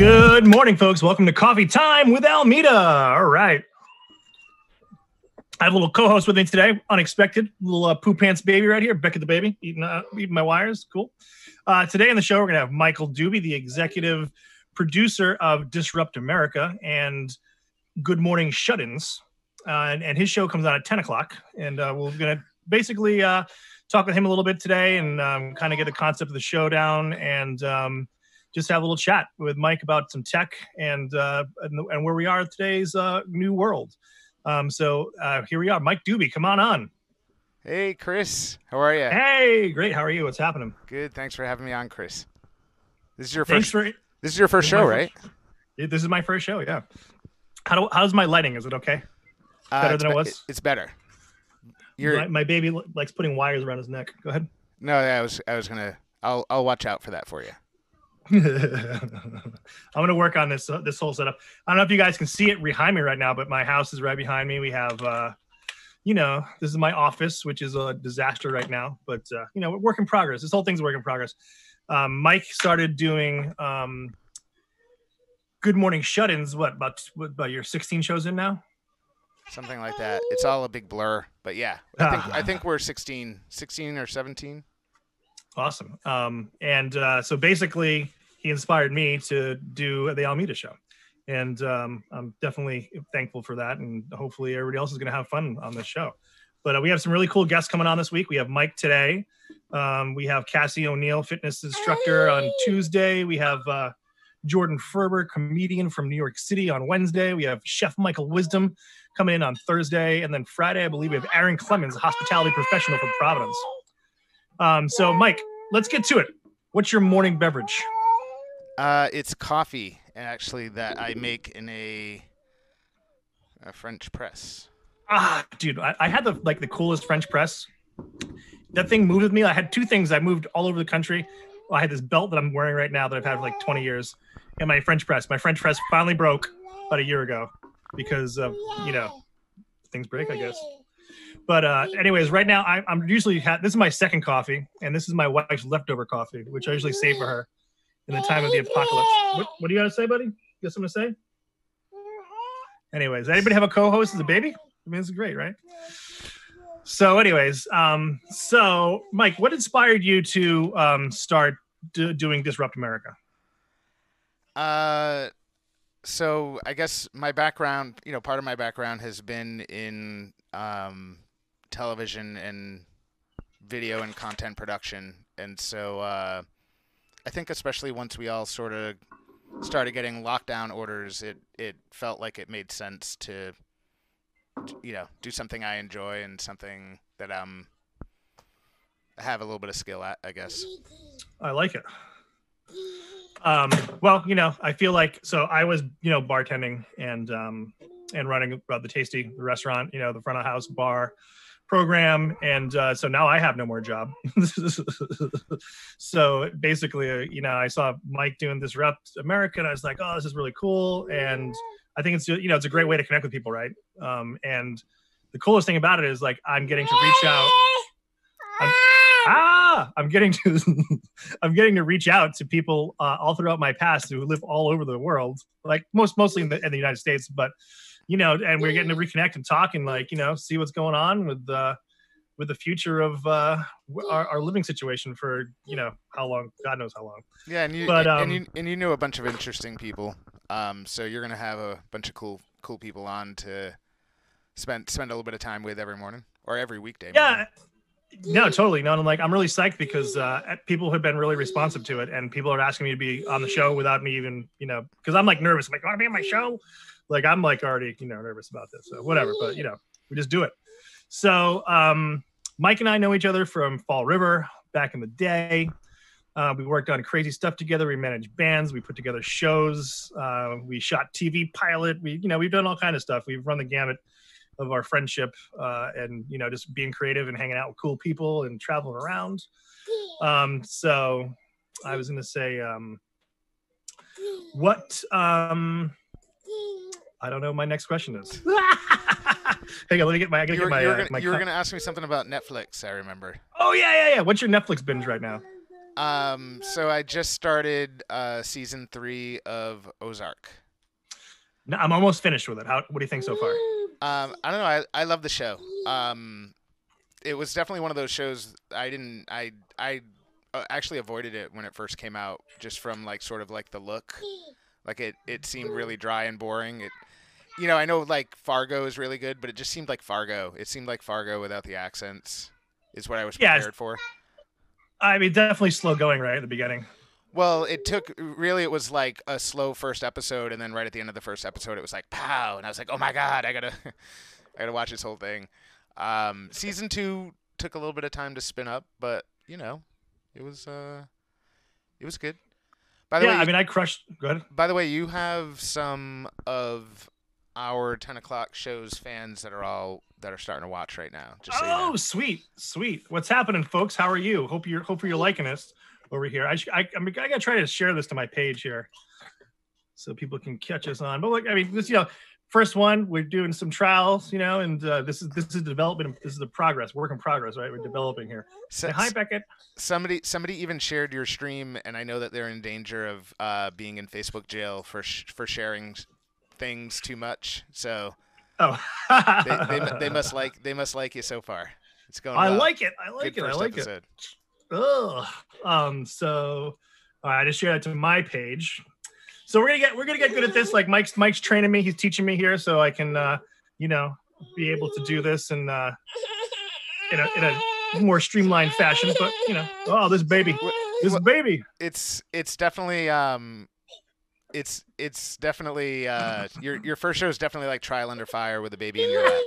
Good morning, folks. Welcome to Coffee Time with Almeida. All right. I have a little co-host with me today. Unexpected, little uh, poo pants baby right here, Becca the baby, eating uh, eating my wires. Cool. Uh, today on the show, we're gonna have Michael Doobie, the executive producer of Disrupt America and Good Morning Shut-ins, uh, and, and his show comes out at ten o'clock. And uh, we're gonna basically uh, talk with him a little bit today and um, kind of get the concept of the show down and. Um, just have a little chat with Mike about some tech and uh, and, and where we are in today's uh, new world. Um, so uh, here we are, Mike Doobie. Come on on. Hey, Chris. How are you? Hey, great. How are you? What's happening? Good. Thanks for having me on, Chris. This is your Thanks first. for. This is your first this is my show, right? This is my first show. Yeah. How do, how's my lighting? Is it okay? Uh, better than it was? It's better. You're My, my baby likes putting wires around his neck. Go ahead. no. I was. I was gonna. I'll. I'll watch out for that for you. I'm gonna work on this uh, this whole setup. I don't know if you guys can see it behind me right now, but my house is right behind me. We have, uh, you know, this is my office, which is a disaster right now, but uh, you know, work in progress. This whole thing's a work in progress. Um, Mike started doing um, Good Morning Shut-ins. What about what about your 16 shows in now? Something like that. It's all a big blur. But yeah, I think. I think we're 16, 16 or 17. Awesome. Um, and uh, so basically, he inspired me to do the Alameda show. And um, I'm definitely thankful for that. And hopefully, everybody else is going to have fun on this show. But uh, we have some really cool guests coming on this week. We have Mike today. Um, we have Cassie O'Neill, fitness instructor, on Tuesday. We have uh, Jordan Ferber, comedian from New York City, on Wednesday. We have Chef Michael Wisdom coming in on Thursday. And then Friday, I believe we have Aaron Clemens, a hospitality professional from Providence. Um, so, Mike, let's get to it. What's your morning beverage? Uh, it's coffee, actually, that I make in a, a French press. Ah, dude, I, I had the like the coolest French press. That thing moved with me. I had two things. I moved all over the country. I had this belt that I'm wearing right now that I've had for like 20 years, and my French press. My French press finally broke about a year ago because of you know things break, I guess. But uh, anyways, right now I, I'm usually ha- this is my second coffee, and this is my wife's leftover coffee, which I usually save for her in the time of the apocalypse. What, what do you got to say, buddy? You got something to say? Anyways, anybody have a co-host as a baby? I mean, is great, right? So, anyways, um, so Mike, what inspired you to um, start do, doing Disrupt America? Uh, so I guess my background, you know, part of my background has been in um, television and video and content production, and so uh, I think especially once we all sort of started getting lockdown orders, it it felt like it made sense to, you know, do something I enjoy and something that um I have a little bit of skill at, I guess. I like it. Um, well, you know, I feel like so I was, you know, bartending and um, and running the Tasty the restaurant, you know, the front of house bar program, and uh, so now I have no more job. so basically, uh, you know, I saw Mike doing Disrupt America, and I was like, oh, this is really cool, and I think it's you know, it's a great way to connect with people, right? Um, and the coolest thing about it is like I'm getting to reach out. I'm, ah, I'm getting to I'm getting to reach out to people uh, all throughout my past who live all over the world, like most mostly in the, in the United States, but you know, and we're getting to reconnect and talk and like you know see what's going on with uh, with the future of uh, our, our living situation for you know how long, God knows how long. Yeah, and you But, and um, you and you knew a bunch of interesting people. Um, so you're gonna have a bunch of cool cool people on to spend spend a little bit of time with every morning or every weekday. Yeah. morning. No, totally. No, and I'm like I'm really psyched because uh, people have been really responsive to it, and people are asking me to be on the show without me even, you know, because I'm like nervous. I'm like, want to be on my show? Like I'm like already, you know, nervous about this. So whatever, but you know, we just do it. So um, Mike and I know each other from Fall River back in the day. Uh, we worked on crazy stuff together. We managed bands. We put together shows. Uh, we shot TV pilot. We, you know, we've done all kind of stuff. We've run the gamut of our friendship uh, and you know just being creative and hanging out with cool people and traveling around um, so i was going to say um, what um, i don't know what my next question is hang on let me get my i gotta You were, get my, you were uh, gonna, my you were gonna ask me something about Netflix. I remember. oh yeah yeah yeah what's your netflix binge right now Um, so I just started uh, season three of Ozark. No, I'm almost finished with it. How? What do you think so far? Um, I don't know. I, I love the show. Um, it was definitely one of those shows I didn't. I I uh, actually avoided it when it first came out, just from like sort of like the look. Like it it seemed really dry and boring. It, you know, I know like Fargo is really good, but it just seemed like Fargo. It seemed like Fargo without the accents. Is what I was Yeah, prepared for. I mean, definitely slow going right at the beginning. Well, it took really it was like a slow first episode, and then right at the end of the first episode, it was like pow, and I was like, oh my god, I gotta, I gotta watch this whole thing. Um, season two took a little bit of time to spin up, but you know, it was uh, it was good. By the Yeah, way, I mean, I crushed. Good. by the way, you have some of our ten o'clock shows fans that are all that are starting to watch right now. Just so you know. Oh, sweet, sweet. What's happening, folks? How are you? Hope you're hope you're liking us over here. I sh- I I'm, I gotta try to share this to my page here, so people can catch us on. But look, I mean, this you know, first one we're doing some trials, you know, and uh, this is this is development. This is the progress, work in progress, right? We're developing here. So- Say hi, Beckett. somebody somebody even shared your stream and i know that they're in danger of uh, being in facebook jail for sh- for sharing things too much so Oh, they, they, they must like they must like you so far it's going I well. like it. I like Good it. I like episode. it. Ugh. Um. So, all right, I just shared that to my page. So we're gonna get we're gonna get good at this. Like Mike's Mike's training me. He's teaching me here, so I can, uh, you know, be able to do this and uh, in a in a more streamlined fashion. But you know, oh, this baby, this baby. it's it's definitely um it's it's definitely uh your your first show is definitely like trial under fire with a baby in your lap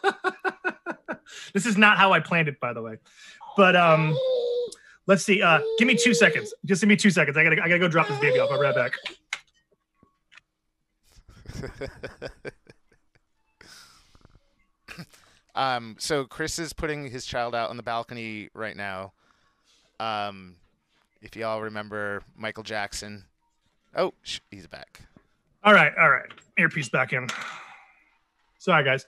this is not how I planned it, by the way. But um, let's see. Uh, give me two seconds. Just give me two seconds. I gotta I gotta go drop this baby off. I'll be right back. um so chris is putting his child out on the balcony right now um if y'all remember michael jackson oh sh- he's back All right, all right. Earpiece back in. Sorry, guys.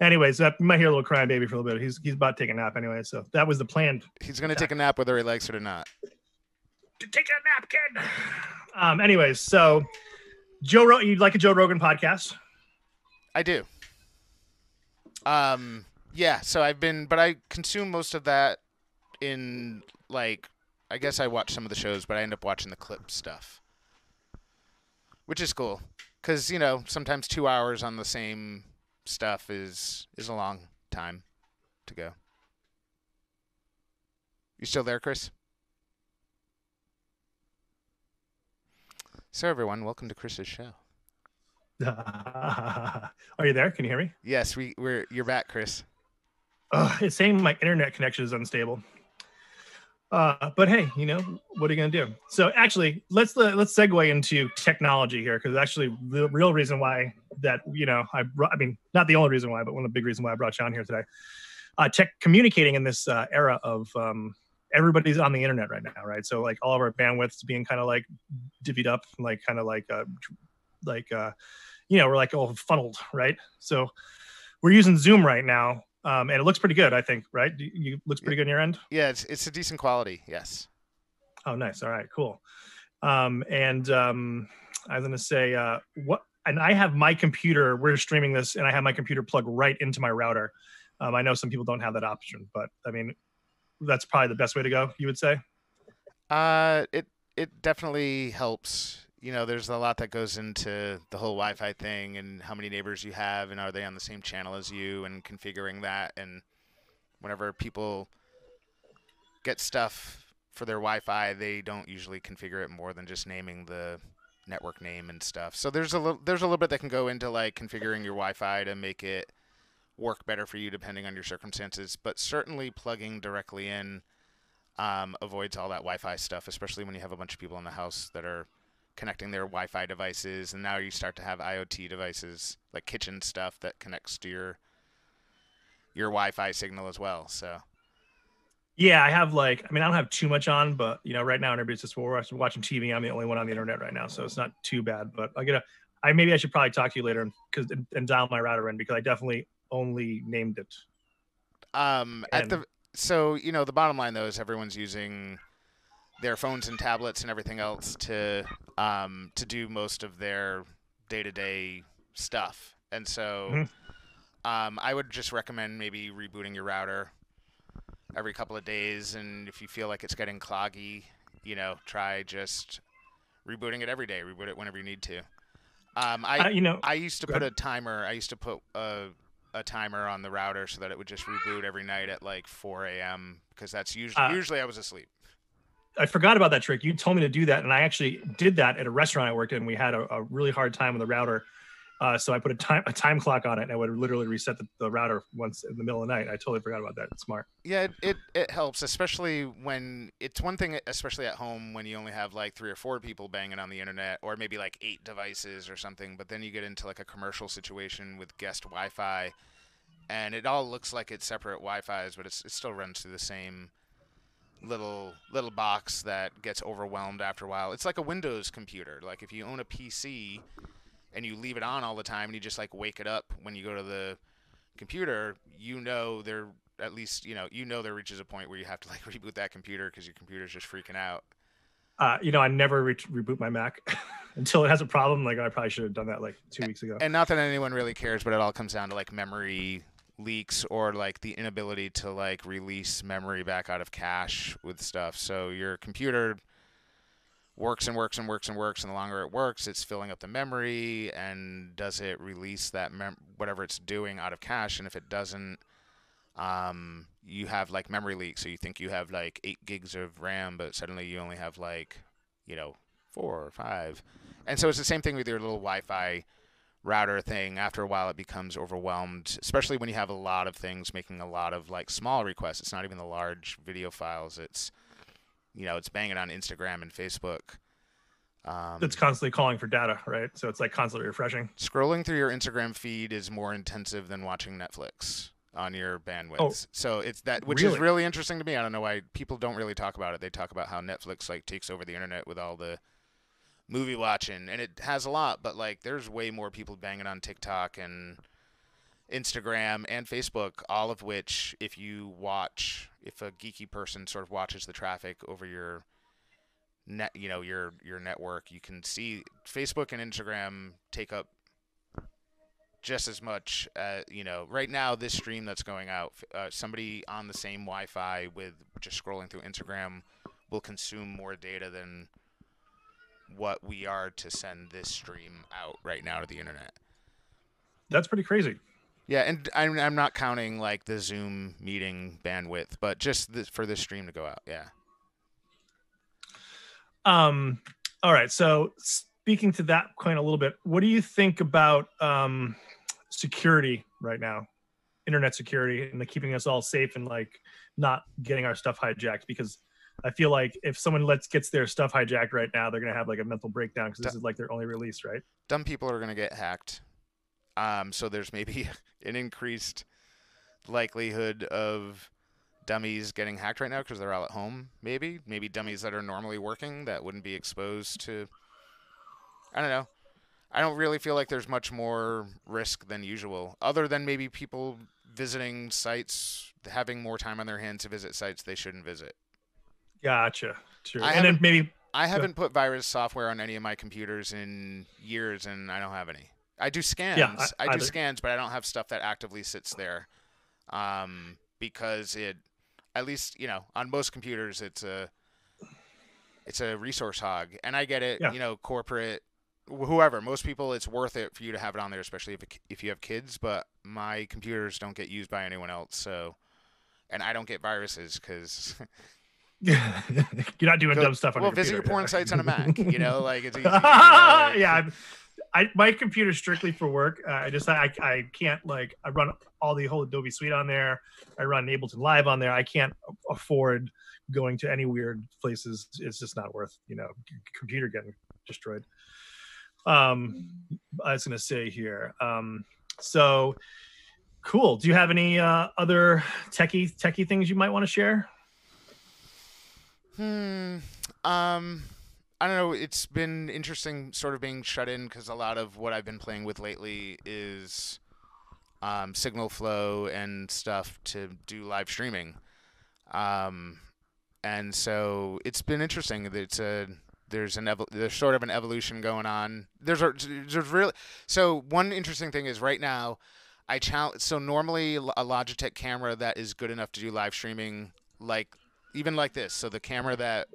Anyways, uh, you might hear a little crying baby for a little bit. He's he's about to take a nap anyway, so that was the plan. he's gonna take a nap whether he likes it or not To take a nap, kid. Um. Anyways, so Joe, Ro- you'd like a Joe Rogan podcast? i do um yeah so i've been but i consume most of that in like i guess i watch some of the shows but i end up watching the clip stuff which is cool because you know sometimes two hours on the same stuff is is a long time to go you still there chris so everyone welcome to chris's show Are you there? Can you hear me? yes we, we're you're back chris Uh, it's saying my internet connection is unstable. Uh, but hey, you know what are you gonna do? So actually, let's uh, let's segue into technology here because actually the real reason why that you know I brought, I mean not the only reason why, but one of the big reasons why I brought you on here today. Uh, tech communicating in this uh, era of um, everybody's on the internet right now, right? So like all of our bandwidths being kind of like divvied up, like kind of like uh, like uh, you know we're like all funneled, right? So we're using Zoom right now um, and it looks pretty good, I think, right? You, you looks pretty good on your end. yeah it's, it's a decent quality yes Oh, nice. All right, cool. Um, and um, I was gonna say uh, what, and I have my computer. We're streaming this, and I have my computer plugged right into my router. Um, I know some people don't have that option, but I mean, that's probably the best way to go. You would say? Uh, it it definitely helps. You know, there's a lot that goes into the whole Wi-Fi thing, and how many neighbors you have, and are they on the same channel as you, and configuring that. And whenever people get stuff for their Wi-Fi, they don't usually configure it more than just naming the network name and stuff. So there's a little there's a little bit that can go into like configuring your Wi-Fi to make it work better for you depending on your circumstances. But certainly plugging directly in um, avoids all that Wi-Fi stuff, especially when you have a bunch of people in the house that are connecting their Wi-Fi devices, and now you start to have IoT devices like kitchen stuff that connects to your your Wi-Fi signal as well. So Yeah, I have like, I mean, I don't have too much on, but you know, right now everybody's just we're watching- TV. I'm the only one on the internet right now, so it's not too bad. But I gotta, I maybe I should probably talk to you later because and, and dial my router in because I definitely only named it. um, at the so you know the bottom line though is everyone's using their phones and tablets and everything else to um, to do most of their day-to-day stuff. And so Mhm. um, I would just recommend maybe rebooting your router every couple of days, and if you feel like it's getting cloggy, you know, try just rebooting it every day. Reboot it whenever you need to. Um, I Uh, you know, I used to put a timer. I used to put a, a timer on the router so that it would just reboot every night at like 4 a.m. because that's usually Uh, usually I was asleep. I forgot about that trick. You told me to do that, and I actually did that at a restaurant I worked in. We had a, a really hard time with the router, uh, so I put a time a time clock on it, and I would literally reset the, the router once in the middle of the night. I totally forgot about that. It's smart. Yeah, it, it it helps, especially when it's one thing, especially at home when you only have like three or four people banging on the internet, or maybe like eight devices or something. But then you get into like a commercial situation with guest Wi-Fi, and it all looks like it's separate Wi-Fi's, but it's, it still runs through the same little little box that gets overwhelmed after a while. It's like a Windows computer. Like if you own a PC and you leave it on all the time and you just like wake it up when you go to the computer, you know there at least you know you know there reaches a point where you have to like reboot that computer because your computer's just freaking out. Uh, you know, I never re- reboot my Mac until it has a problem. Like I probably should have done that like two weeks ago. And not that anyone really cares, but it all comes down to like memory leaks or like the inability to like release memory back out of cache with stuff. So your computer works and works and works and works and the longer it works, it's filling up the memory and does it release that mem- whatever it's doing out of cache and if it doesn't um, you have like memory leaks. So you think you have like eight gigs of RAM, but suddenly you only have like, you know, four or five. And so it's the same thing with your little Wi-Fi router thing. After a while, it becomes overwhelmed, especially when you have a lot of things making a lot of like small requests. It's not even the large video files. It's, you know, it's banging on Instagram and Facebook. Um, It's constantly calling for data, right? So it's like constantly refreshing. scrolling through your Instagram feed is more intensive than watching Netflix on your bandwidth. Oh, so it's that which is really? really interesting to me. I don't know why people don't really talk about it. They talk about how Netflix like takes over the internet with all the movie watching and it has a lot, but like there's way more people banging on TikTok and Instagram and Facebook, all of which if you watch if a geeky person sort of watches the traffic over your net you know your your network you can see facebook and instagram take up just as much uh, you know right now this stream that's going out uh, somebody on the same wi-fi with just scrolling through instagram will consume more data than what we are to send this stream out right now to the internet That's pretty crazy. yeah and i'm, I'm not counting like the zoom meeting bandwidth but just this, for this stream to go out yeah Um, all right. So speaking to that point a little bit, what do you think about um, security right now, internet security, and the keeping us all safe and like not getting our stuff hijacked? Because I feel like if someone lets gets their stuff hijacked right now, they're gonna have like a mental breakdown because this is like their only release, right? dumb people are going to get hacked. Um, so there's maybe an increased likelihood of dummies getting hacked right now because they're all at home. Maybe, maybe dummies that are normally working that wouldn't be exposed to. I don't know. I don't really feel like there's much more risk than usual, other than maybe people visiting sites, having more time on their hands to visit sites they shouldn't visit. Gotcha. True. I and then haven't- maybe I haven't put virus software on any of my computers in years, and I don't have any. I do scans. I- I, do either. scans, but I don't have stuff that actively sits there, um, because it, at least you know, on most computers, it's a, it's a resource hog, and I get it. Yeah. You know, corporate, whoever. Most people, it's worth it for you to have it on there, especially if it, if you have kids. But my computers don't get used by anyone else, so, and I don't get viruses because. you're not doing dumb stuff on well, your visit your porn sites on a Mac. You know, like it's easy. you know, like- yeah, I'm- I my computer's strictly for work. Uh, I just I I can't like I run all the whole Adobe Suite on there. I run Ableton Live on there. I can't afford going to any weird places. It's just not worth you know computer getting destroyed. Um, I was gonna say here. Um, so cool. Do you have any uh, other techie techie things you might want to share? Hmm. Um. I don't know. It's been interesting, sort of being shut in because a lot of what I've been playing with lately is um, signal flow and stuff to do live streaming. Um, and so it's been interesting. It's a there's an evol- there's sort of an evolution going on. There's a, there's really so one interesting thing is right now, I challenge. So normally a Logitech camera that is good enough to do live streaming, like even like this. So the camera that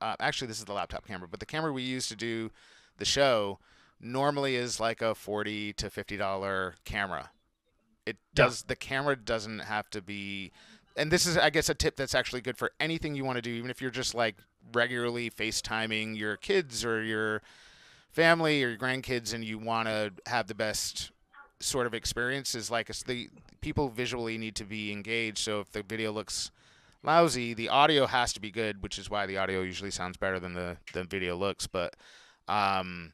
uh, actually this is the laptop camera, but the camera we use to do the show normally is like a forty to fifty dollar camera. It does yeah. the camera doesn't have to be and this is I guess a tip that's actually good for anything you want to do, even if you're just like regularly FaceTiming your kids or your family or your grandkids and you want to have the best sort of experiences like the people visually need to be engaged so if the video looks lousy the audio has to be good which is why the audio usually sounds better than the the video looks but um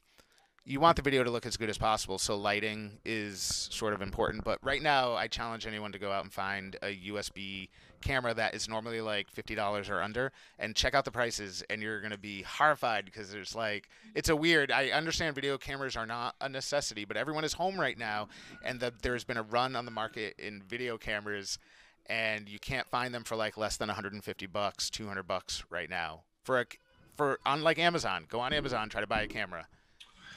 you want the video to look as good as possible, so lighting is sort of important. But right now, I challenge anyone to go out and find a USB camera that is normally like $50 or under and check out the prices and you're going to be horrified because there's like it's a weird I understand video cameras are not a necessity but everyone is home right now and the, there's been a run on the market in video cameras and you can't find them for like less than 150 bucks 200 bucks right now for a for on like Amazon go on Amazon try to buy a camera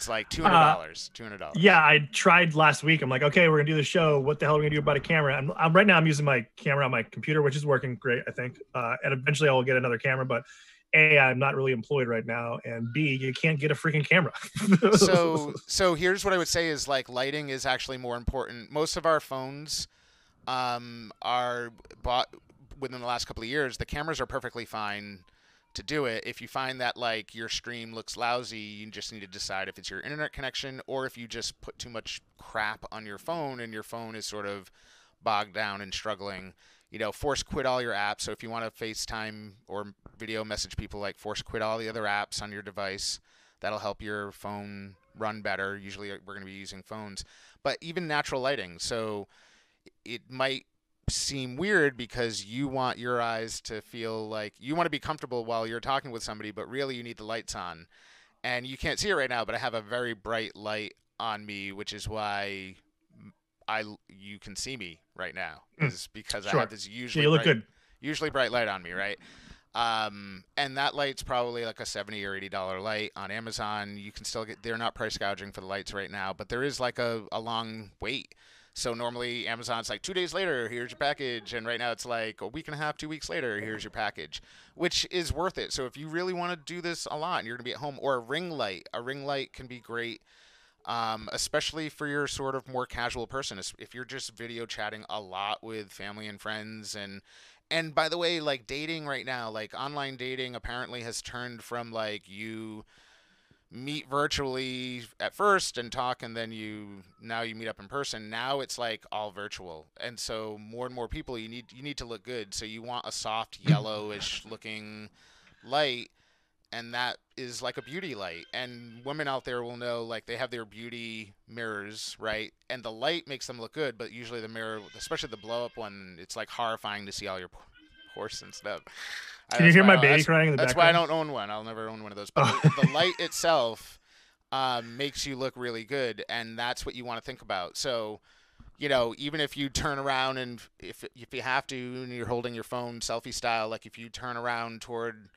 it's like two hundred dollars. Uh, two hundred dollars. Yeah, I tried last week. I'm like, okay, we're gonna do the show. What the hell are we gonna do about a camera? I'm, I'm right now. I'm using my camera on my computer, which is working great, I think. Uh, and eventually, I will get another camera. But a, I'm not really employed right now, and B, you can't get a freaking camera. so, so here's what I would say: is like lighting is actually more important. Most of our phones um, are bought within the last couple of years. The cameras are perfectly fine to do it. If you find that like your stream looks lousy, you just need to decide if it's your internet connection or if you just put too much crap on your phone and your phone is sort of bogged down and struggling. You know, force quit all your apps. So if you want to FaceTime or video message people, like force quit all the other apps on your device. That'll help your phone run better. Usually we're going to be using phones, but even natural lighting. So it might seem weird because you want your eyes to feel like you want to be comfortable while you're talking with somebody, but really you need the lights on. And you can't see it right now, but I have a very bright light on me, which is why I you can see me right now hmm. is because sure. I have this usually yeah, you look bright, good. usually bright light on me, right? Um, and that light's probably like a seventy or eighty dollar light on Amazon. You can still get they're not price gouging for the lights right now, but there is like a, a long wait so normally Amazon's like two days later, here's your package, and right now it's like a week and a half, two weeks later, here's your package, which is worth it. So if you really want to do this a lot and you're gonna be at home, or a ring light, a ring light can be great. Um, especially for your sort of more casual person, if you're just video chatting a lot with family and friends, and and by the way, like dating right now, like online dating apparently has turned from like you meet virtually at first and talk and then you now you meet up in person. Now it's like all virtual. And so more and more people you need you need to look good. So you want a soft yellowish looking light and that is like a beauty light. And women out there will know like they have their beauty mirrors right? And the light makes them look good but usually the mirror especially the blow up one it's like horrifying to see all your pores and stuff can you hear my baby crying in the that's background? That's why I don't own one. I'll never own one of those. But oh. the, the, light itself um, makes you look really good, and that's what you want to think about. So, you know, even if you turn around and if if you have to, and you're holding your phone selfie style, like if you turn around toward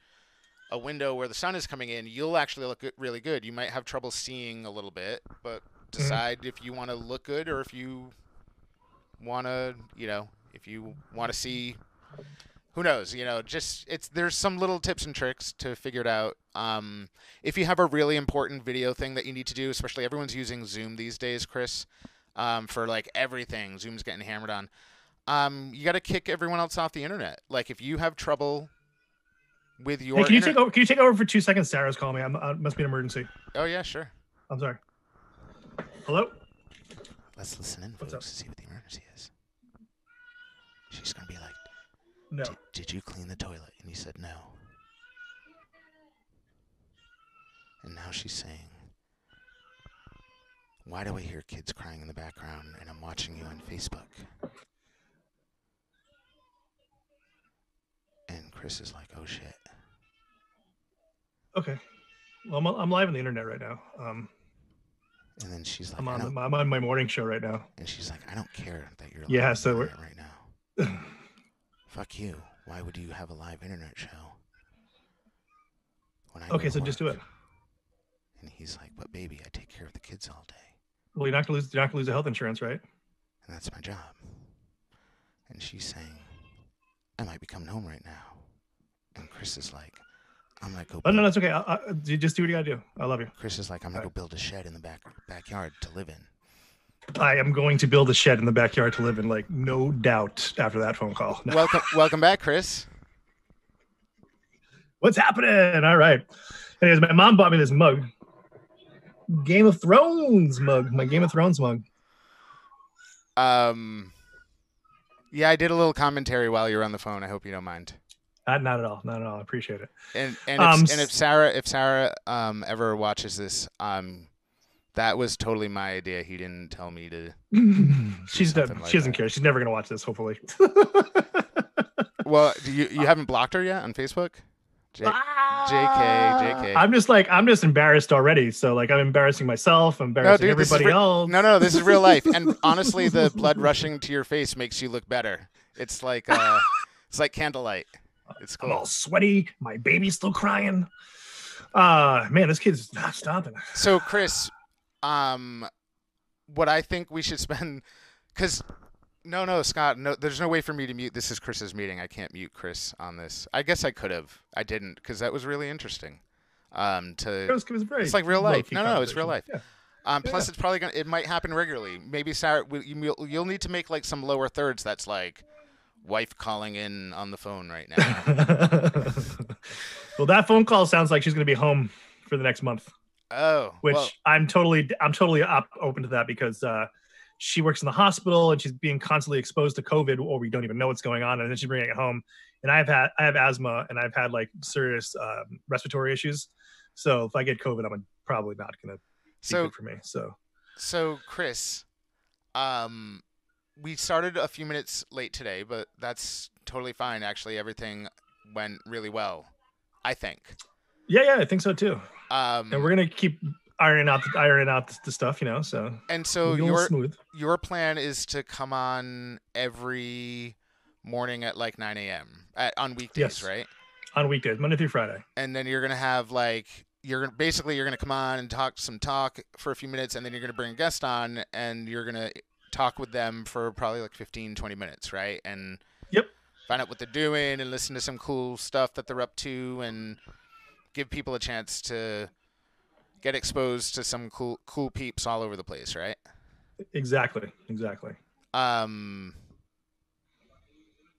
a window where the sun is coming in, you'll actually look really good. You might have trouble seeing a little bit, but mm-hmm. decide mm-hmm. if you want to look good or if you want to, you know, if you want to see who knows? You know, just it's there's some little tips and tricks to figure it out. Um, if you have a really important video thing that you need to do, especially everyone's using Zoom these days, Chris, um, for like everything. Zoom's getting hammered on. Um, you got to kick everyone else off the internet. Like if you have trouble with your, hey, can you inter- take over? Can you take over for two seconds? Sarah's calling me. I'm, uh, must be an emergency. Oh yeah, sure. I'm sorry. Hello. Let's listen in, folks, to see what the emergency is. She's gonna be like, no. Did you clean the toilet? And he said, No. And now she's saying, Why do I hear kids crying in the background and I'm watching you on Facebook? And Chris is like, Oh shit. Okay. Well, I'm, I'm live on the internet right now. Um, and then she's like, I'm on, I'm on my morning show right now. And she's like, I don't care that you're yeah, so we're, right now. Fuck you. why would you have a live internet show? When I Okay, so to just do it. And he's like, but baby, I take care of the kids all day. Well, you're not gonna lose. You're not gonna lose the health insurance, right? and that's my job. And she's saying, I might be coming home right now. And Chris is like, I'm gonna go. Oh no, that's okay. I, I, just do what you gotta do. I love you. Chris is like, I'm gonna go Alright. build a shed in the back backyard to live in. I am going to build a shed in the backyard to live in, like no doubt. After that phone call, welcome, welcome back, Chris. what's happening? All right. Anyways, my mom bought me this mug, Game of Thrones mug. My Game of Thrones mug. Um, yeah, I did a little commentary while you were on the phone. I hope you don't mind. Not, not at all. Not at all. I appreciate it. And and if, Um, and if Sarah if Sarah um ever watches this, um, that was totally my idea. He didn't tell me to. She's something done, like she doesn't that. care. She's never gonna watch this. Hopefully. Well, do you you haven't blocked her yet on Facebook? J- JK, JK. I'm just like I'm just embarrassed already. So like I'm embarrassing myself. I'm embarrassing dude, everybody re- else. No, no, this is real life. And honestly, the blood rushing to your face makes you look better. It's like uh, it's like candlelight. It's I'm all sweaty. My baby's still crying. Uh man, this kid's not stopping. So, Chris, um, what I think we should spend, because no, no, Scott, no, there's no way for me to mute. This is Chris's meeting. I can't mute Chris on this. I guess I could have. I didn't because that was really interesting. Um, It to was, it was It's like real life. No, no, it's real conversation. um, yeah. plus it's probably gonna. It might happen regularly. Maybe Sarah, you, you'll, you'll need to make like some lower thirds. That's like wife calling in on the phone right now. Well, that phone call sounds like she's gonna be home for the next month. Oh, which well, I'm totally I'm totally up, open to that because uh, she works in the hospital and she's being constantly exposed to COVID or we don't even know what's going on and then she's bringing it home. And I've had I have asthma and I've had like serious um, respiratory issues. So if I get COVID, I'm probably not gonna be so good for me. So So, Chris, um, we started a few minutes late today, but that's totally fine. Actually, everything went really well, I think. yeah, yeah, I think so too. Um, And we're gonna keep ironing out the, ironing out the, the stuff, you know. So and so we'll get a little your smooth. your plan is to come on every morning at like 9 a.m. At, on weekdays, Yes. right? on weekdays, Monday through Friday. And then you're gonna have like you're gonna basically you're gonna come on and talk some talk for a few minutes, and then you're gonna bring a guest on, and you're gonna talk with them for probably like 15, 20 minutes, right? And Yep. find out what they're doing and listen to some cool stuff that they're up to, and give people a chance to get exposed to some cool cool peeps all over the place, right? Exactly, exactly. Um,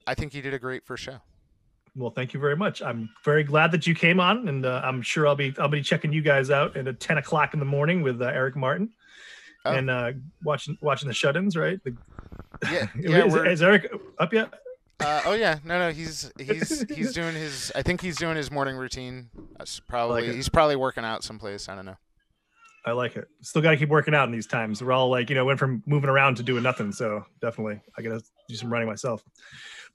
I think you did a great first show. Well, thank you very much. I'm very glad that you came on, and uh, I'm sure I'll be I'll be checking you guys out at 10 o'clock in the morning with uh, Eric Martin, Oh. and uh, watching watching the shut-ins. Right? The, Yeah, yeah. is, is Eric up yet? uh, oh yeah, no, no. He's he's he's doing his. I think he's doing his morning routine. That's probably it. he's probably working out someplace. I don't know. I like it. Still got to keep working out in these times. We're all like, you know, went from moving around to doing nothing. So definitely, I got to do some running myself.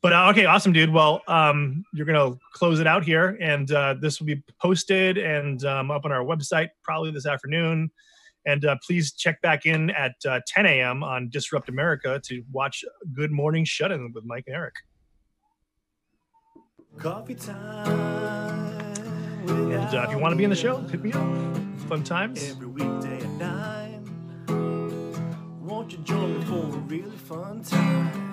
But uh, okay, awesome, dude. Well, um, you're gonna close it out here, and uh, this will be posted and um, up on our website probably this afternoon. And uh, please check back in at uh, 10 a.m. on Disrupt America to watch Good Morning Shut-In with Mike and Eric. Coffee time. And uh, if you want to be in the show, hit me up. Fun times. Every weekday at nine. Won't you join me for a really fun time?